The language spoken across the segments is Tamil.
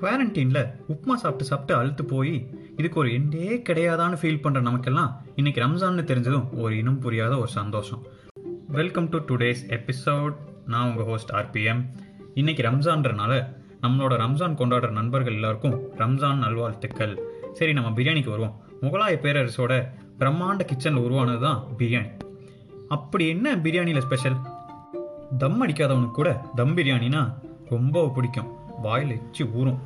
குவாரண்டைனில் உப்புமா சாப்பிட்டு சாப்பிட்டு அழுத்து போய் இதுக்கு ஒரு எண்டே கிடையாதான்னு ஃபீல் பண்ணுற நமக்கெல்லாம் இன்னைக்கு ரம்ஜான்னு தெரிஞ்சதும் ஒரு இனம் புரியாத ஒரு சந்தோஷம். வெல்கம் டு டுடேஸ் எபிசோட் நான் உங்கள் ஹோஸ்ட் ஆர்பிஎம் இன்னைக்கு ரம்ஜான்றனால நம்மளோட ரம்ஜான் கொண்டாடுற நண்பர்கள் எல்லாருக்கும் ரம்ஜான் நல்வாழ்த்துக்கள். சரி நம்ம பிரியாணிக்கு வருவோம். முகலாய பேரரசோட பிரம்மாண்ட கிச்சனில் உருவானது தான் பிரியாணி. அப்படி என்ன பிரியாணியில் ஸ்பெஷல் தம் அடிக்காதவனுக்கு கூட தம் பிரியாணினா ரொம்ப பிடிக்கும். வாயில் எச்சி ஊறும்.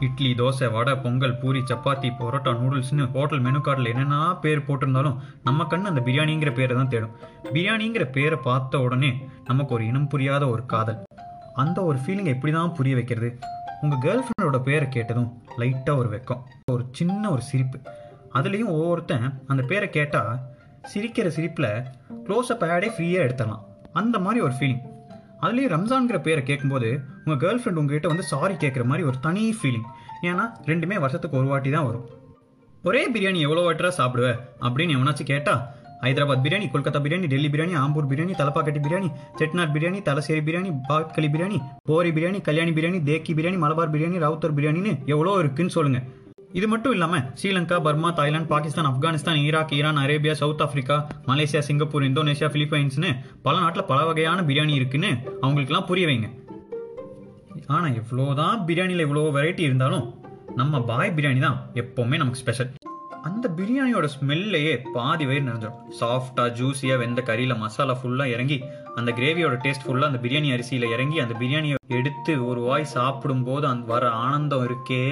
இட்லி தோசை வடை பொங்கல் பூரி சப்பாத்தி பரோட்டா நூடுல்ஸ்னு ஹோட்டல் மெனு கார்டில் என்னென்னா பேர் போட்டிருந்தாலும் நம்ம கண்ணு அந்த பிரியாணிங்கிற பேரை தான் தேடும். பிரியாணிங்கிற பேரை பார்த்த உடனே நமக்கு ஒரு இனம் புரியாத ஒரு காதல். அந்த ஒரு ஃபீலிங்கை எப்படி தான் புரிய வைக்கிறது? உங்கள் கேர்ள் ஃப்ரெண்டோட பேரை கேட்டதும் லைட்டாக ஒரு வெக்கம் ஒரு சின்ன ஒரு சிரிப்பு. அதுலேயும் ஒவ்வொருத்தன் அந்த பேரை கேட்டால் சிரிக்கிற சிரிப்பில் க்ளோஸ்அப் ஆடே ஃப்ரீயாக எடுத்துடலாம். அந்த மாதிரி ஒரு ஃபீலிங் அதுலேயும் ரம்ஜான்கிற பேரை கேட்கும்போது உங்கள் கேர்ள் ஃப்ரெண்ட் உங்ககிட்ட வந்து சாரி கேட்குற மாதிரி ஒரு தனி ஃபீலிங் ஏன்னா ரெண்டுமே வருஷத்துக்கு ஒரு வாட்டி தான் வரும். ஒரே பிரியாணி எவ்வளோ வாட்டராக சாப்பிடுவ? அப்படின்னு எவனாச்சும் கேட்டா ஹைதராபாத் பிரியாணி கொல்கத்தா பிரியாணி டெல்லி பிரியாணி ஆம்பூர் பிரியாணி தலப்பாக்கட்டி பிரியாணி செட்நாட் பிரியாணி தலசேரி பிரியாணி பாத்களி பிரியாணி போரி பிரியாணி கல்யாணி பிரியாணி தேக்கி பிரியாணி மலபார் பிரியாணி ரவுத்தர் பிரியாணின்னு எவ்வளோ இருக்குன்னு சொல்லுங்கள் இது மட்டும் இல்லாமல் Sri Lanka Burma Thailand Pakistan Afghanistan Iraq Iran Arabia South Africa Malaysia Singapore Indonesia பிலிப்பைன்ஸ்னு பல நாட்டில் பல வகையான பிரியாணி இருக்குன்னு அவங்களுக்குலாம் புரிய வைங்க. ஆனால் எவ்வளோதான் பிரியாணியில் இவ்வளோ வெரைட்டி இருந்தாலும் நம்ம பாய் பிரியாணி தான் எப்போவுமே நமக்கு ஸ்பெஷல் அந்த பிரியாணியோட ஸ்மெல்லையே பாதி வயிறு நிறைஞ்சிடும் சாஃப்டாக ஜூஸியாக வெந்த கறியில் மசாலா ஃபுல்லாக இறங்கி அந்த கிரேவியோட டேஸ்ட் ஃபுல்லாக அந்த பிரியாணி அரிசியில் இறங்கி அந்த பிரியாணியை எடுத்து ஒரு வாய் சாப்பிடும்போது அந்த வர ஆனந்தம் இருக்கே.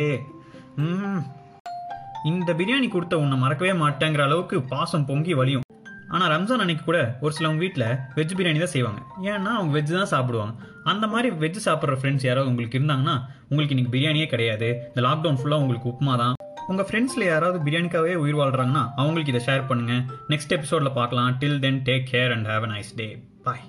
இந்த பிரியாணி கொடுத்த உன்னை மறக்கவே மாட்டேங்கிற அளவுக்கு பாசம் பொங்கி வலியும். ஆனால் ரம்ஜான் அன்னைக்கு கூட ஒரு சிலவங்க வீட்டில் வெஜ் பிரியாணி தான் செய்வாங்க. ஏன்னா அவங்க வெஜ் தான் சாப்பிடுவாங்க. அந்த மாதிரி வெஜ் சாப்பிட்ற ஃப்ரெண்ட்ஸ் யாராவது உங்களுக்கு இருந்தாங்கன்னா உங்களுக்கு இன்னைக்கு பிரியாணியே கிடையாது. இந்த லாக்டவுன் ஃபுல்லாக உங்களுக்கு உப்புமா தான் உங்கள் ஃப்ரெண்ட்ஸில் யாராவது பிரியாணிக்காகவே உயிர் வாழ்கிறாங்கன்னா அவங்களுக்கு இதை ஷேர் பண்ணுங்கள் நெக்ஸ்ட் எபிசோடில் பார்க்கலாம். Till then take care and have a nice day bye